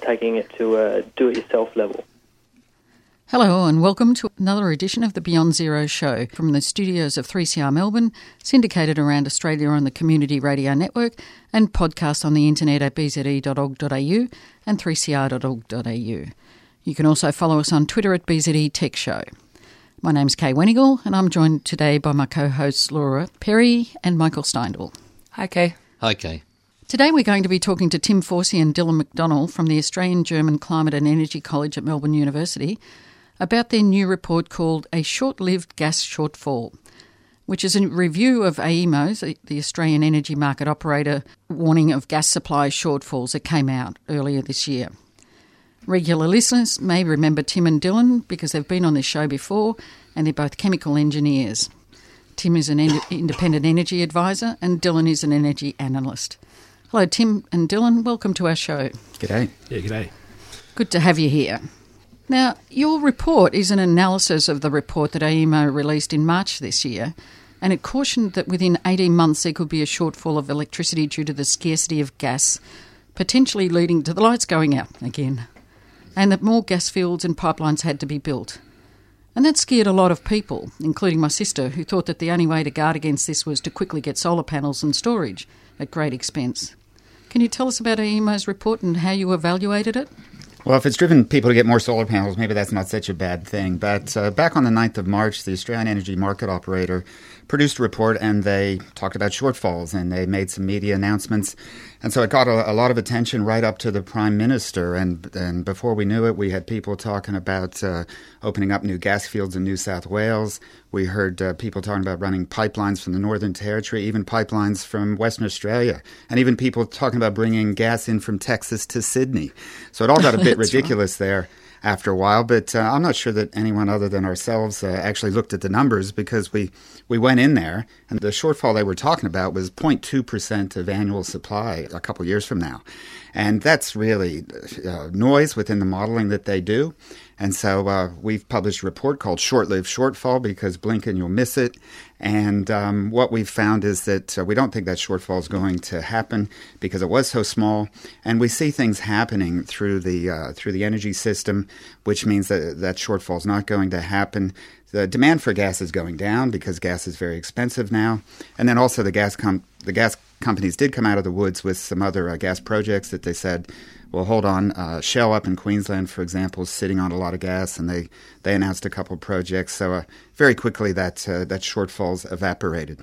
Taking it to a do it yourself level. Hello, and welcome to another edition of the Beyond Zero show from the studios of 3CR Melbourne, syndicated around Australia on the Community Radio Network, and podcast on the internet at bze.org.au and 3cr.org.au. You can also follow us on Twitter at BZE Tech Show. My name's Kay Wenigal, and I'm joined today by my co hosts Laura Perry and Michael Steindl. Hi, Kay. Hi, Kay. Today we're going to be talking to Tim Forcey and Dylan McConnell from the Australian German Climate and Energy College at Melbourne University about their new report called A Short Lived Gas Shortfall, which is a review of AEMO's, the Australian Energy Market Operator, warning of gas supply shortfalls that came out earlier this year. Regular listeners may remember Tim and Dylan because they've been on this show before and they're both chemical engineers. Tim is an independent energy advisor and Dylan is an energy analyst. Hello, Tim and Dylan. Welcome to our show. G'day. Yeah, g'day. Good to have you here. Now, your report is an analysis of the report that AEMO released in March this year, and it cautioned that within 18 months there could be a shortfall of electricity due to the scarcity of gas, potentially leading to the lights going out again, and that more gas fields and pipelines had to be built. And that scared a lot of people, including my sister, who thought that the only way to guard against this was to quickly get solar panels and storage at great expense. Can you tell us about AEMO's report and how you evaluated it? Well, if it's driven people to get more solar panels, maybe that's not such a bad thing. But uh, back on the 9th of March, the Australian Energy Market Operator produced a report and they talked about shortfalls and they made some media announcements. And so it got a, a, lot of attention right up to the Prime Minister. And, and before we knew it, we had people talking about uh, opening up new gas fields in New South Wales. We heard uh, people talking about running pipelines from the Northern Territory, even pipelines from Western Australia, and even people talking about bringing gas in from Texas to Sydney. So it all got a bit ridiculous right. there after a while. But uh, I'm not sure that anyone other than ourselves uh, actually looked at the numbers because we, we went in there and the shortfall they were talking about was 0.2% of annual supply a couple years from now. And that's really uh, noise within the modeling that they do. And so uh, we've published a report called Short Lived Shortfall because blink and you'll miss it. And um, what we've found is that uh, we don't think that shortfall is going to happen because it was so small. And we see things happening through the uh, through the energy system, which means that that shortfall is not going to happen. The demand for gas is going down because gas is very expensive now, and then also the gas com- the gas companies did come out of the woods with some other uh, gas projects that they said well, hold on. Uh, Shell up in Queensland, for example, is sitting on a lot of gas, and they, they announced a couple of projects. So uh, very quickly, that uh, that shortfall's evaporated.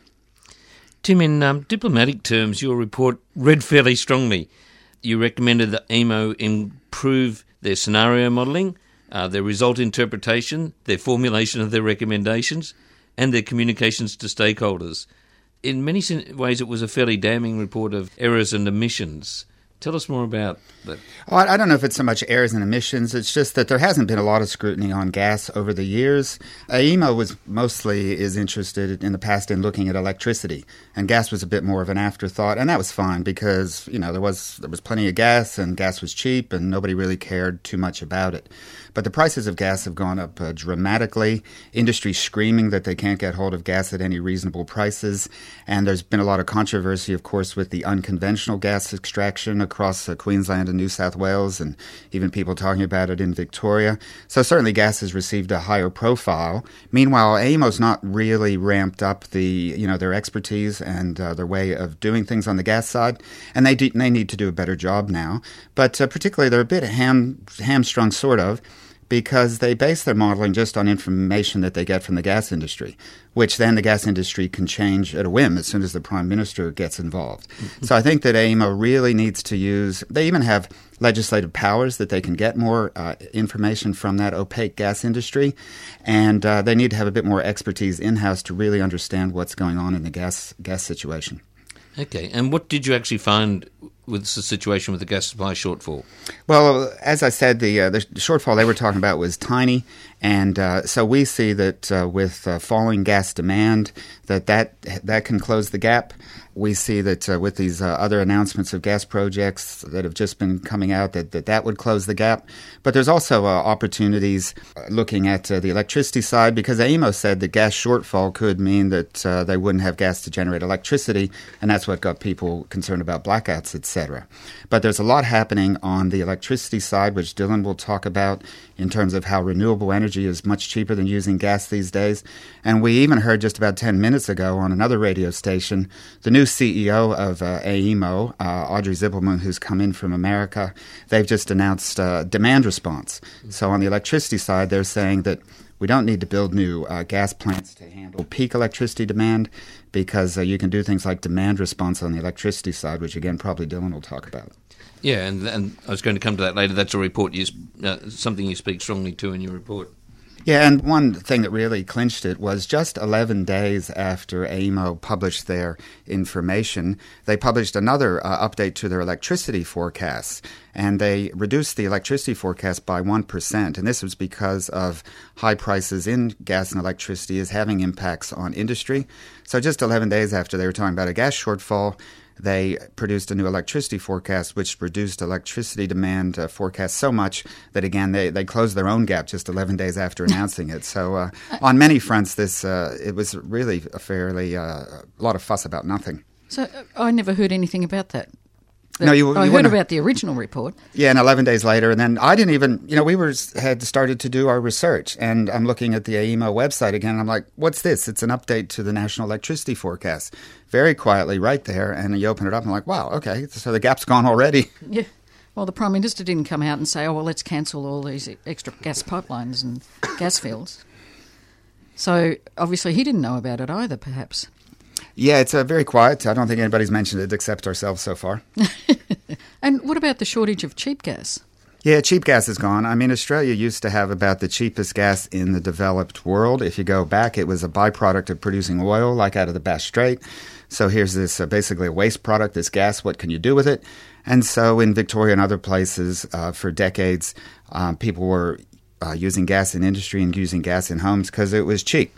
Tim, in um, diplomatic terms, your report read fairly strongly. You recommended that AEMO improve their scenario modelling, uh, their result interpretation, their formulation of their recommendations, and their communications to stakeholders. In many ways, it was a fairly damning report of errors and omissions. Tell us more about that. Oh, I don't know if it's so much errors and emissions. It's just that there hasn't been a lot of scrutiny on gas over the years. AEMO was mostly is interested in the past in looking at electricity, and gas was a bit more of an afterthought, and that was fine because you know there was there was plenty of gas and gas was cheap, and nobody really cared too much about it. But the prices of gas have gone up uh, dramatically. Industry screaming that they can't get hold of gas at any reasonable prices. And there's been a lot of controversy, of course, with the unconventional gas extraction across uh, Queensland and New South Wales, and even people talking about it in Victoria. So certainly gas has received a higher profile. Meanwhile, AEMO's not really ramped up the you know their expertise and uh, their way of doing things on the gas side, and they do, they need to do a better job now. But uh, particularly, they're a bit ham hamstrung, sort of because they base their modeling just on information that they get from the gas industry, which then the gas industry can change at a whim as soon as the prime minister gets involved. Mm-hmm. so I think that AEMO really needs to use, they even have legislative powers that they can get more uh, information from that opaque gas industry, and uh, they need to have a bit more expertise in house to really understand what's going on in the gas gas situation. Okay, and what did you actually find with the situation with the gas supply shortfall? Well, as I said, the uh, the shortfall they were talking about was tiny, and uh, so we see that uh, with uh, falling gas demand, that, that that can close the gap. We see that uh, with these uh, other announcements of gas projects that have just been coming out, that that, that would close the gap. But there's also opportunities looking at the electricity side because AEMO said the gas shortfall could mean that they wouldn't have gas to generate electricity, and that's what got people concerned about blackouts, etc. But there's a lot happening on the electricity side, which Dylan will talk about in terms of how renewable energy is much cheaper than using gas these days. And we even heard just about 10 minutes ago on another radio station the new CEO of uh, AEMO, uh, Audrey Zibelman, who's come in from America. They've just announced uh, demand response. So on the electricity side, they're saying that we don't need to build new uh, gas plants to handle peak electricity demand because uh, you can do things like demand response on the electricity side, which again probably Dylan will talk about. Yeah, and, and I was going to come to that later. That's a report you uh, something you speak strongly to in your report. Yeah, and one thing that really clinched it was just 11 days after AEMO published their information, they published another uh, update to their electricity forecasts, and they reduced the electricity forecast by 1%. And this was because of high prices in gas and electricity is having impacts on industry. So just 11 days after they were talking about a gas shortfall, they produced a new electricity forecast, which reduced electricity demand uh, forecast so much that again they, they closed their own gap just 11 days after announcing it. So uh, on many fronts, this uh, it was really a fairly uh, a lot of fuss about nothing. So uh, I never heard anything about that no, you, you I heard about the original report. Yeah, and 11 days later, and then I didn't even, you know, we were had started to do our research, and I'm looking at the AEMO website again, and I'm like, what's this? It's an update to the national electricity forecast. Very quietly, right there, and you open it up, and I'm like, wow, okay, so the gap's gone already. Yeah. Well, the Prime Minister didn't come out and say, oh, well, let's cancel all these extra gas pipelines and gas fields. So obviously he didn't know about it either, perhaps. Yeah, it's uh, very quiet. I don't think anybody's mentioned it except ourselves so far. and what about the shortage of cheap gas? Yeah, cheap gas is gone. I mean, Australia used to have about the cheapest gas in the developed world. If you go back, it was a byproduct of producing oil, like out of the Bass Strait. So here's this uh, basically a waste product, this gas. What can you do with it? And so in Victoria and other places, uh, for decades, um, people were uh, using gas in industry and using gas in homes because it was cheap.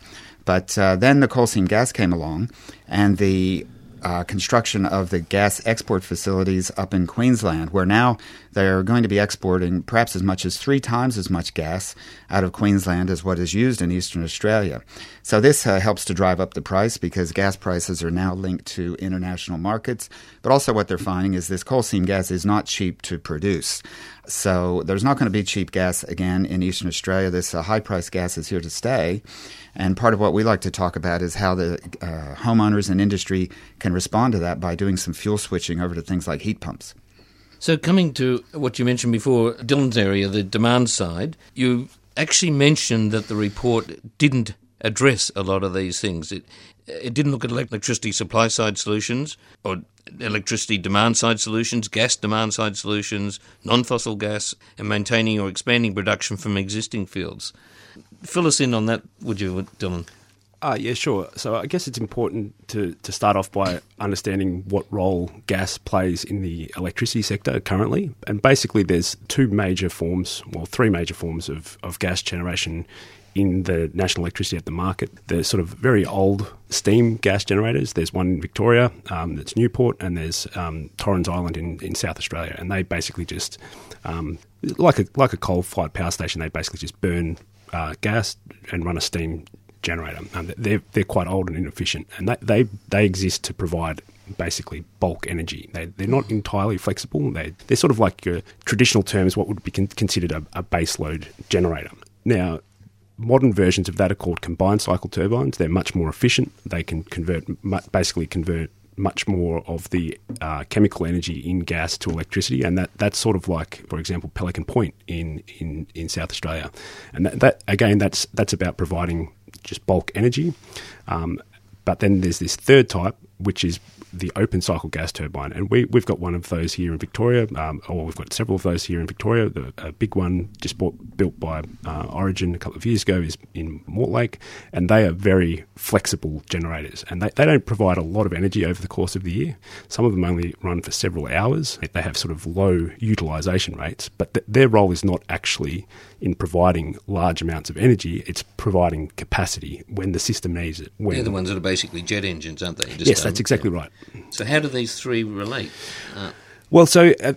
But uh, then the coal seam gas came along, and the uh, construction of the gas export facilities up in Queensland, where now they're going to be exporting perhaps as much as three times as much gas out of Queensland as what is used in eastern Australia. So this uh, helps to drive up the price because gas prices are now linked to international markets. But also, what they're finding is this coal seam gas is not cheap to produce. So there's not going to be cheap gas again in eastern Australia. This uh, high price gas is here to stay. And part of what we like to talk about is how the uh, homeowners and industry can respond to that by doing some fuel switching over to things like heat pumps. So, coming to what you mentioned before, Dylan's area, the demand side, you actually mentioned that the report didn't address a lot of these things. It, it didn't look at electricity supply side solutions or electricity demand side solutions, gas demand side solutions, non fossil gas, and maintaining or expanding production from existing fields. Fill us in on that, would you, Dylan? Uh, yeah, sure. So I guess it's important to, to start off by understanding what role gas plays in the electricity sector currently. And basically, there's two major forms, well, three major forms of, of gas generation in the national electricity at the market. There's sort of very old steam gas generators. There's one in Victoria um, that's Newport, and there's um, Torrens Island in, in South Australia. And they basically just, um, like a like a coal fired power station, they basically just burn uh, gas and run a steam generator. Um, they're they're quite old and inefficient, and they they, they exist to provide basically bulk energy. They they're not entirely flexible. They they're sort of like your traditional terms, what would be con- considered a, a baseload generator. Now. Modern versions of that are called combined cycle turbines. They're much more efficient. They can convert, basically convert much more of the uh, chemical energy in gas to electricity, and that, that's sort of like, for example, Pelican Point in, in, in South Australia, and that, that again that's that's about providing just bulk energy. Um, but then there's this third type, which is the open cycle gas turbine, and we we've got one of those here in Victoria, um, or we've got several of those here in Victoria. The a big one just bought, built by uh, Origin a couple of years ago is in Mortlake, and they are very flexible generators, and they, they don't provide a lot of energy over the course of the year. Some of them only run for several hours. They have sort of low utilisation rates, but th- their role is not actually in providing large amounts of energy. It's providing capacity when the system needs it. When They're the ones that are basically jet engines, aren't they? Just, yes, um, that's exactly right. So how do these three relate? Uh, Well, so uh,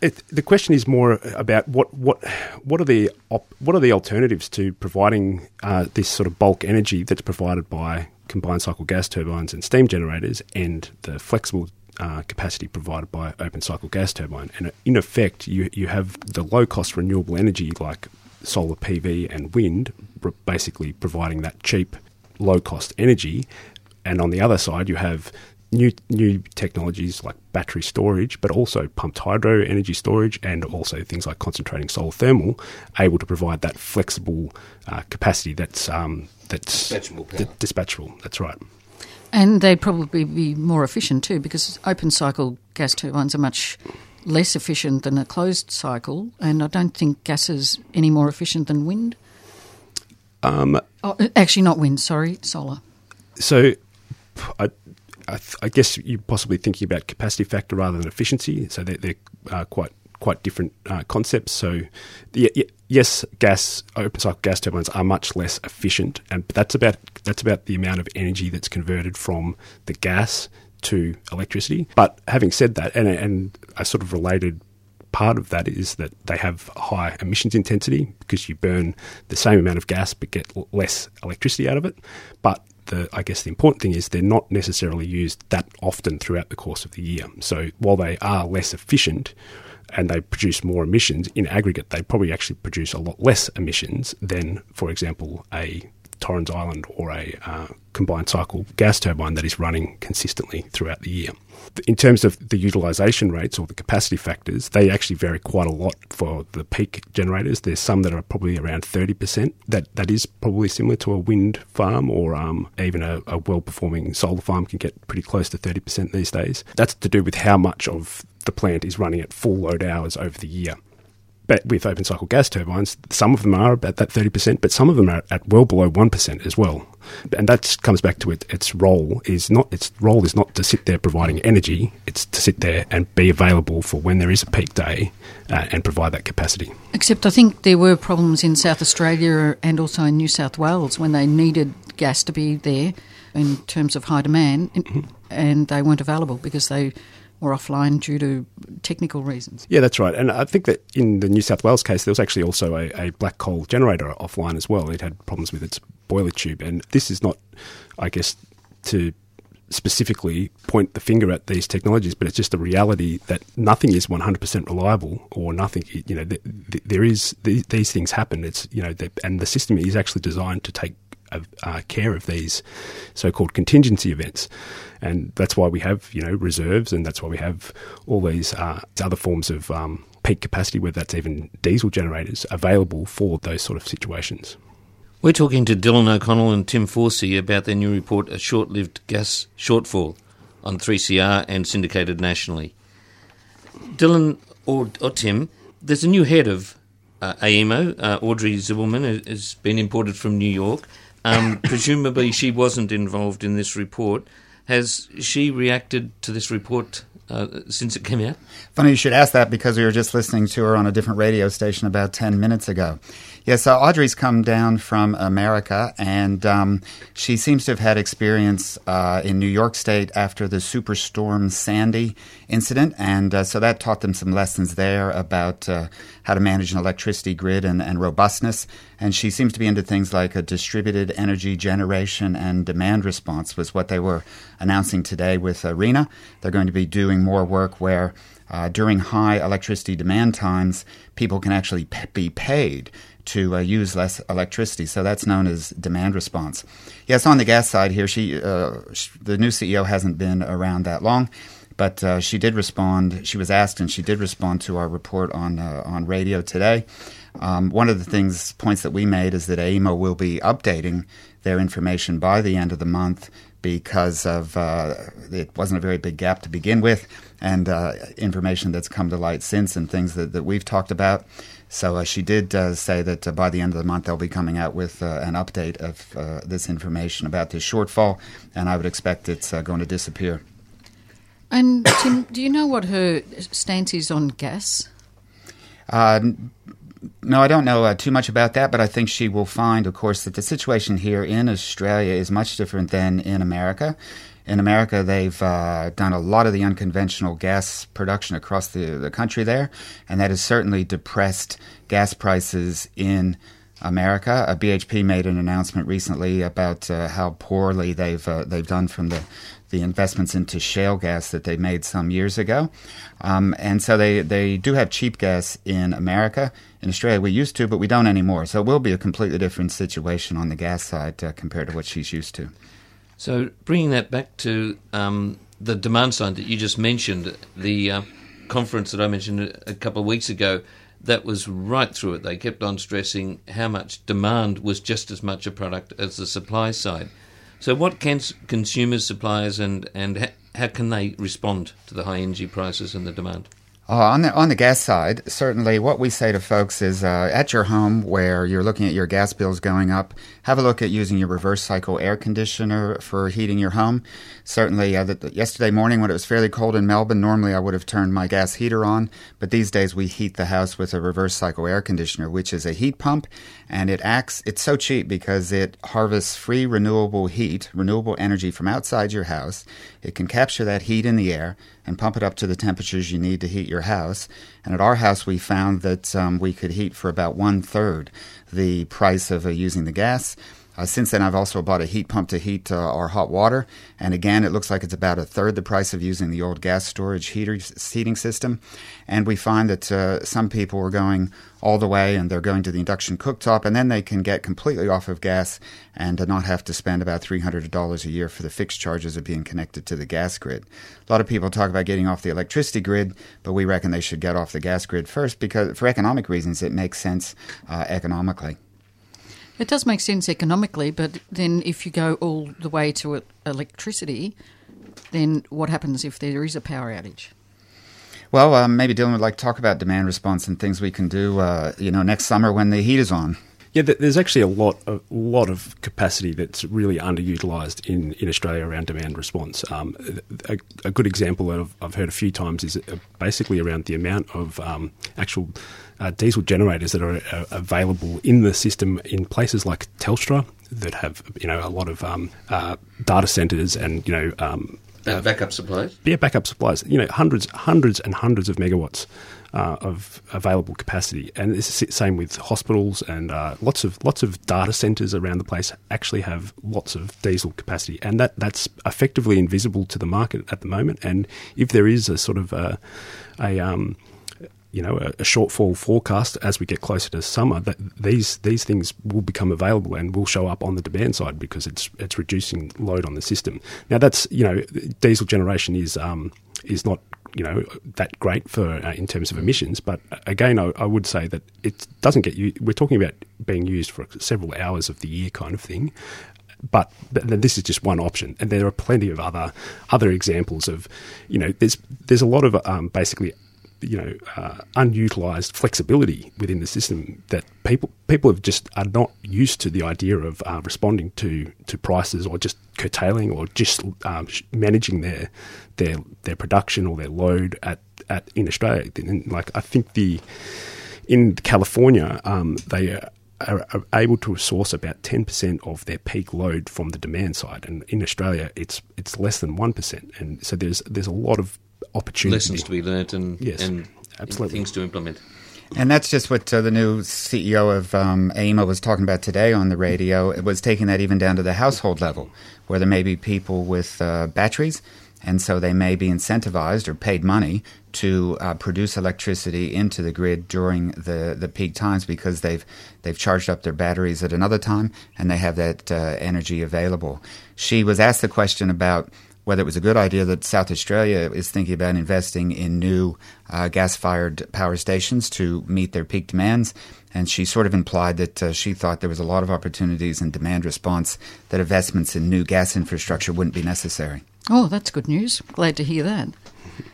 it, the question is more about what what what are the op, what are the alternatives to providing uh, this sort of bulk energy that's provided by combined cycle gas turbines and steam generators, and the flexible uh, capacity provided by open cycle gas turbine. And in effect, you you have the low cost renewable energy like solar PV and wind, basically providing that cheap, low cost energy. And on the other side, you have new new technologies like battery storage, but also pumped hydro energy storage, and also things like concentrating solar thermal, able to provide that flexible uh, capacity that's um, that's Dispatchable power. di- dispatchable. That's right. And they'd probably be more efficient too, because open cycle gas turbines are much less efficient than a closed cycle, and I don't think gas is any more efficient than wind. Um, Oh, actually, not wind. Sorry, solar. so, I, I, th- I guess you're possibly thinking about capacity factor rather than efficiency. So they're, they're uh, quite quite different uh, concepts. So, the, y- yes, gas open cycle gas turbines are much less efficient, and that's about that's about the amount of energy that's converted from the gas to electricity. But having said that, and and a sort of related part of that is that they have high emissions intensity because you burn the same amount of gas but get less electricity out of it. But the, I guess the important thing is they're not necessarily used that often throughout the course of the year. So while they are less efficient and they produce more emissions, in aggregate they probably actually produce a lot less emissions than, for example, a Torrens Island or a uh, combined cycle gas turbine that is running consistently throughout the year. In terms of the utilisation rates or the capacity factors, they actually vary quite a lot for the peak generators. There's some that are probably around 30%. That That is probably similar to a wind farm or um, even a, a well performing solar farm can get pretty close to 30% these days. That's to do with how much of the plant is running at full load hours over the year. But with open cycle gas turbines, some of them are about that 30%, but some of them are at well below 1% as well. And that comes back to it, its role is not its role is not to sit there providing energy, it's to sit there and be available for when there is a peak day uh, and provide that capacity. Except I think there were problems in South Australia and also in New South Wales when they needed gas to be there in terms of high demand, and- and they weren't available because they were offline due to technical reasons. Yeah, that's right. And I think that in the New South Wales case, there was actually also a, a black coal generator offline as well. It had problems with its boiler tube. And this is not, I guess, to specifically point the finger at these technologies, but it's just the reality that nothing is 100% reliable or nothing, you know, th- th- there is, these things happen. It's, you know, and the system is actually designed to take uh, care of these so-called contingency events, and that's why we have you know reserves, and that's why we have all these uh, other forms of um, peak capacity, whether that's even diesel generators, available for those sort of situations. We're talking to Dylan McConnell and Tim Forcey about their new report, A Short Lived Gas Shortfall, on 3CR and syndicated nationally. Dylan or, or Tim, there's a new head of uh, AEMO, uh, Audrey Zibelman, has been imported from New York. Um, presumably, she wasn't involved in this report. Has she reacted to this report uh, since it came out? Funny you should ask that because we were just listening to her on a different radio station about 10 minutes ago. Yes, so Audrey's come down from America, and um, she seems to have had experience uh, in New York State after the Superstorm Sandy incident, and uh, so that taught them some lessons there about uh, how to manage an electricity grid and, and robustness. And she seems to be into things like a distributed energy generation and demand response, was what they were announcing today with ARENA. They're going to be doing more work where uh, during high electricity demand times, people can actually p- be paid to uh, use less electricity. So that's known as demand response. Yes, on the gas side here, she, uh, the new CEO hasn't been around that long, but uh, she did respond. She was asked, and she did respond to our report on uh, on radio today. Um, one of the things points that we made is that AEMO will be updating their information by the end of the month because of uh, it wasn't a very big gap to begin with, and uh, information that's come to light since and things that, that we've talked about. So uh, she did uh, say that uh, by the end of the month they'll be coming out with uh, an update of uh, this information about this shortfall, and I would expect it's uh, going to disappear. And Tim, do you know what her stance is on gas? no, I don't know too much about that, but I think she will find, of course, that the situation here in Australia is much different than in America. In America, they've uh, done a lot of the unconventional gas production across the, the country there, and that has certainly depressed gas prices in America. Uh, BHP made an announcement recently about uh, how poorly they've uh, they've done from the the investments into shale gas that they made some years ago, um, and so they they do have cheap gas in America. In Australia, we used to, but we don't anymore. So it will be a completely different situation on the gas side uh, compared to what she's used to. So bringing that back to um, the demand side that you just mentioned, the uh, conference that I mentioned a couple of weeks ago, that was right through it. They kept on stressing how much demand was just as much a product as the supply side. So, what can consumers, suppliers, and and how can they respond to the high energy prices and the demand? Uh, on the on the gas side, certainly what we say to folks is uh, at your home where you're looking at your gas bills going up, have a look at using your reverse cycle air conditioner for heating your home. Certainly, uh, the, yesterday morning when it was fairly cold in Melbourne, normally I would have turned my gas heater on, but these days we heat the house with a reverse cycle air conditioner, which is a heat pump, and it acts. It's so cheap because it harvests free renewable heat, renewable energy from outside your house. It can capture that heat in the air and pump it up to the temperatures you need to heat your house. And at our house, we found that um, we could heat for about one third the price of uh, using the gas. Uh, since then, I've also bought a heat pump to heat uh, our hot water, and again, it looks like it's about a third the price of using the old gas storage heater heating system. And we find that uh, some people are going all the way, and they're going to the induction cooktop, and then they can get completely off of gas and not have to spend about three hundred dollars a year for the fixed charges of being connected to the gas grid. A lot of people talk about getting off the electricity grid, but we reckon they should get off the gas grid first because, for economic reasons, it makes sense uh, economically. It does make sense economically, but then if you go all the way to electricity, then what happens if there is a power outage? Well, um, maybe Dylan would like to talk about demand response and things we can do, uh, you know, next summer when the heat is on. Yeah, there's actually a lot, a lot of capacity that's really underutilised in, in Australia around demand response. Um, a, a, good example that I've, I've, heard a few times is uh, basically around the amount of um, actual uh, diesel generators that are uh, available in the system in places like Telstra that have you know a lot of um, uh, data centres and you know um, uh, backup supplies. Yeah, backup supplies. You know, hundreds, hundreds, and hundreds of megawatts uh, of available capacity, and it's the same with hospitals and uh, lots of lots of data centers around the place actually have lots of diesel capacity, and that that's effectively invisible to the market at the moment. And if there is a sort of a, a um, you know a, a, shortfall forecast as we get closer to summer, that these these things will become available and will show up on the demand side because it's it's reducing load on the system. Now that's you know diesel generation is um, is not you know that great for uh, in terms of emissions, but again I, I, would say that it doesn't get you. We're talking about being used for several hours of the year kind of thing. But this is just one option, and there are plenty of other other examples of, you know, there's there's a lot of um, basically you know uh, unutilized flexibility within the system that people people have just are not used to the idea of uh, responding to to prices or just curtailing or just um, managing their their their production or their load at, at in Australia. And like I think the in California um, they are, are, able to source about ten percent of their peak load from the demand side, and in Australia it's it's less than one percent. And so there's there's a lot of opportunity. Lessons to be learned and, yes, and absolutely. things to implement. And that's just what uh, the new CEO of um, AEMO was talking about today on the radio. It was taking that even down to the household level, where there may be people with uh, batteries, and so they may be incentivized or paid money to uh, produce electricity into the grid during the, the peak times because they've they've charged up their batteries at another time and they have that uh, energy available. She was asked the question about whether it was a good idea that South Australia is thinking about investing in new uh, gas fired power stations to meet their peak demands. And she sort of implied that uh, she thought there was a lot of opportunities in demand response, that investments in new gas infrastructure wouldn't be necessary. Oh, that's good news. Glad to hear that.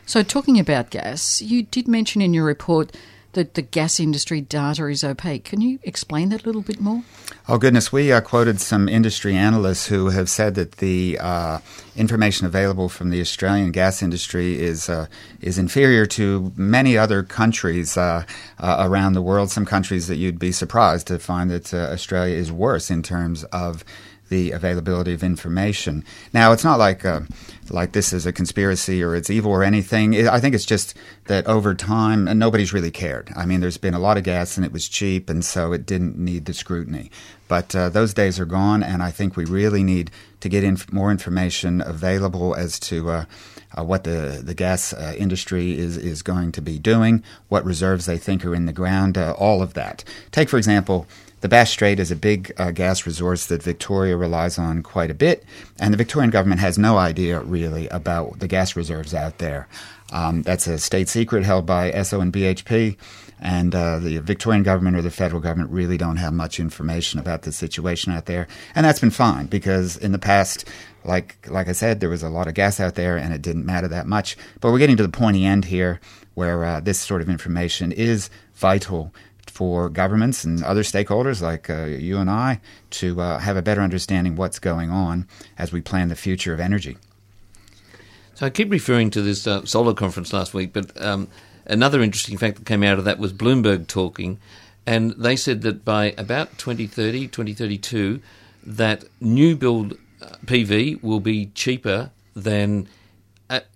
So, talking about gas, you did mention in your report that the gas industry data is opaque. Can you explain that a little bit more? Oh, goodness. We uh, quoted some industry analysts who have said that the uh, information available from the Australian gas industry is, uh, is inferior to many other countries uh, uh, around the world, some countries that you'd be surprised to find that uh, Australia is worse in terms of the availability of information. Now, it's not like uh, like this is a conspiracy or it's evil or anything. It, I think it's just that over time, nobody's really cared. I mean, there's been a lot of gas and it was cheap, and so it didn't need the scrutiny. But uh, those days are gone, and I think we really need to get inf- more information available as to. Uh, uh, what the the gas uh, industry is is going to be doing, what reserves they think are in the ground, uh, all of that. Take for example the Bass Strait is a big uh, gas resource that Victoria relies on quite a bit, and the Victorian government has no idea really about the gas reserves out there. Um, that's a state secret held by Esso and BHP, and uh, the Victorian government or the federal government really don't have much information about the situation out there, and that's been fine because in the past. Like, like I said, there was a lot of gas out there, and it didn't matter that much. But we're getting to the pointy end here, where uh, this sort of information is vital for governments and other stakeholders like uh, you and I to uh, have a better understanding what's going on as we plan the future of energy. So I keep referring to this uh, solar conference last week, but um, another interesting fact that came out of that was Bloomberg talking, and they said that by about 2030, 2032, that new build uh, PV will be cheaper than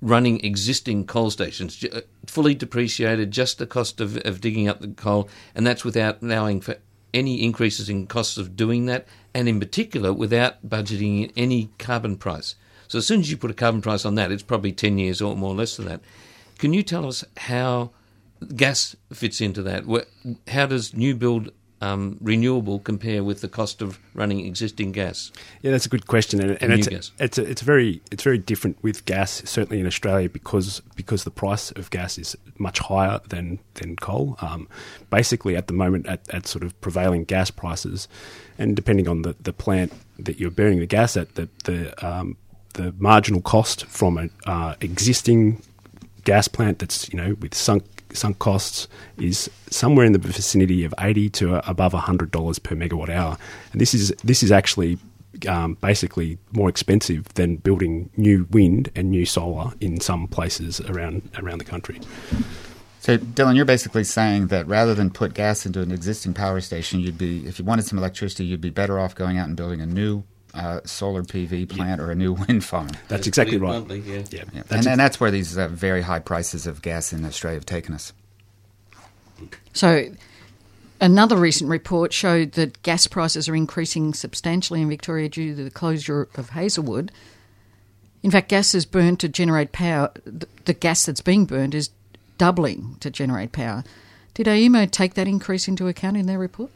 running existing coal stations, uh, fully depreciated, just the cost of, of digging up the coal, and that's without allowing for any increases in costs of doing that, and in particular without budgeting any carbon price. So as soon as you put a carbon price on that, it's probably 10 years or more or less than that. Can you tell us how gas fits into that? How does new build um, renewable compare with the cost of running existing gas? Yeah, that's a good question, and, and it's, it's, a, it's very it's very different with gas, certainly in Australia, because because the price of gas is much higher than than coal. Um, basically, at the moment, at, at sort of prevailing gas prices, and depending on the, the plant that you're burning the gas at, the the um, the marginal cost from an uh, existing gas plant that's you know with sunk sunk costs is somewhere in the vicinity of 80 to above $100 per megawatt hour. And this is this is actually um, basically more expensive than building new wind and new solar in some places around around the country. So, Dylan, you're basically saying that rather than put gas into an existing power station, you'd be, if you wanted some electricity, you'd be better off going out and building a new uh, solar PV plant yeah. or a new wind farm. That's, that's exactly right. Bluntly, yeah. yeah. yeah. That's and, ex- and, that's where these uh, very high prices of gas in Australia have taken us. So, another recent report showed that gas prices are increasing substantially in Victoria due to the closure of Hazelwood. In fact, gas is burned to generate power. The gas that's being burned is doubling to generate power. Did AEMO take that increase into account in their report?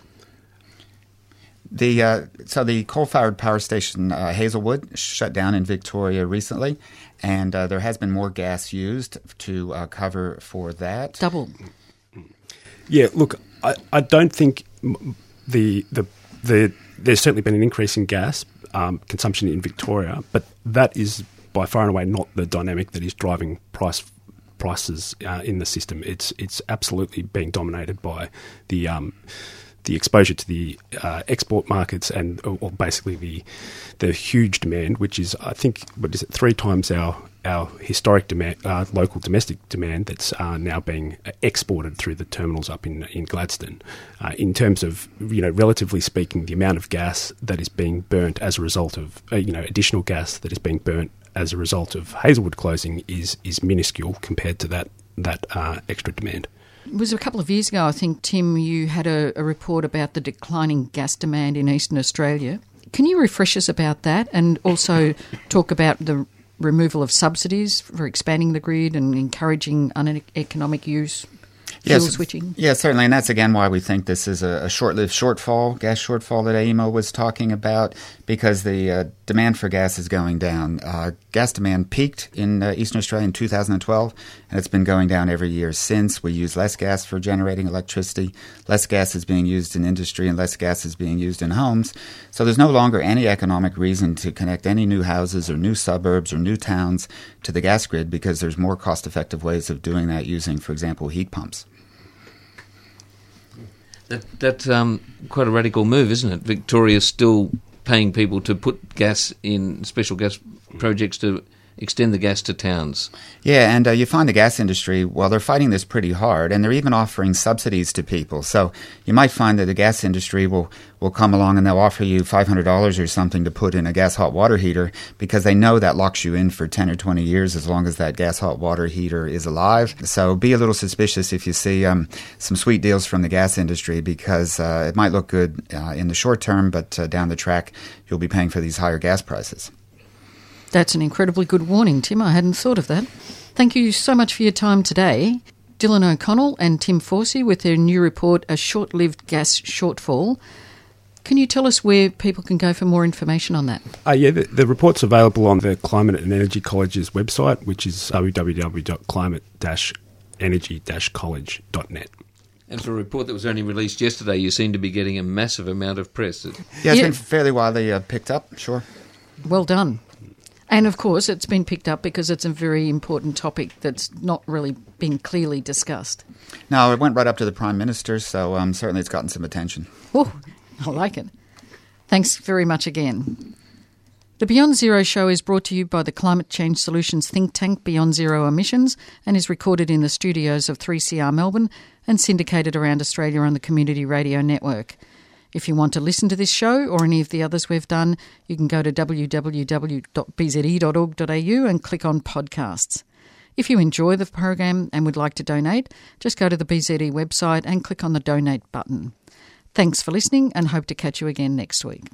The uh, so the coal-fired power station uh, Hazelwood shut down in Victoria recently, and uh, there has been more gas used to uh, cover for that. Double. Yeah, look, I, I don't think the the the there's certainly been an increase in gas um, consumption in Victoria, but that is by far and away not the dynamic that is driving price prices uh, in the system. It's it's absolutely being dominated by the um, the exposure to the uh, export markets and or basically the the huge demand, which is I think what is it three times our our historic demand, uh, local domestic demand that's uh, now being exported through the terminals up in in Gladstone. Uh, in terms of you know, relatively speaking, the amount of gas that is being burnt as a result of uh, you know additional gas that is being burnt as a result of Hazelwood closing is is minuscule compared to that that uh, extra demand. It was a couple of years ago, I think, Tim, you had a, a, report about the declining gas demand in eastern Australia. Can you refresh us about that and also talk about the removal of subsidies for expanding the grid and encouraging uneconomic use? Fuel switching. Yeah, certainly, and that's again why we think this is a, a short-lived shortfall, gas shortfall that AEMO was talking about, because the uh, demand for gas is going down. Uh, gas demand peaked in uh, Eastern Australia in 2012, and it's been going down every year since. We use less gas for generating electricity, less gas is being used in industry, and less gas is being used in homes. So there's no longer any economic reason to connect any new houses or new suburbs or new towns to the gas grid because there's more cost-effective ways of doing that using, for example, heat pumps. That, that's um, quite a radical move, isn't it? Victoria's still paying people to put gas in special gas projects to extend the gas to towns. Yeah, and uh, you find the gas industry, well, they're fighting this pretty hard, and they're even offering subsidies to people. So you might find that the gas industry will, will come along and they'll offer you $500 or something to put in a gas hot water heater because they know that locks you in for 10 or 20 years as long as that gas hot water heater is alive. So be a little suspicious if you see um, some sweet deals from the gas industry because uh, it might look good uh, in the short term, but uh, down the track, you'll be paying for these higher gas prices. That's an incredibly good warning, Tim. I hadn't thought of that. Thank you so much for your time today. Dylan McConnell and Tim Forcey with their new report, A Short Lived Gas Shortfall. Can you tell us where people can go for more information on that? Uh, yeah, the, the report's available on the Climate and Energy College's website, which is www.climate-energy-college.net. And for a report that was only released yesterday, you seem to be getting a massive amount of press. Yeah, it's Yeah. been fairly widely uh, picked up, sure. Well done. And of course, it's been picked up because it's a very important topic that's not really been clearly discussed. No, it went right up to the Prime Minister, so um, certainly it's gotten some attention. Oh, I like it. Thanks very much again. The Beyond Zero show is brought to you by the climate change solutions think tank Beyond Zero Emissions and is recorded in the studios of 3CR Melbourne and syndicated around Australia on the Community Radio Network. If you want to listen to this show or any of the others we've done, you can go to www.bze.org.au and click on podcasts. If you enjoy the program and would like to donate, just go to the BZE website and click on the donate button. Thanks for listening and hope to catch you again next week.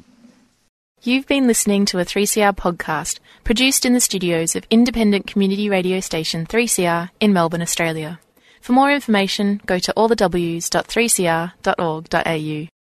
You've been listening to a 3CR podcast produced in the studios of independent community radio station 3CR in Melbourne, Australia. For more information, go to allthews.3cr.org.au.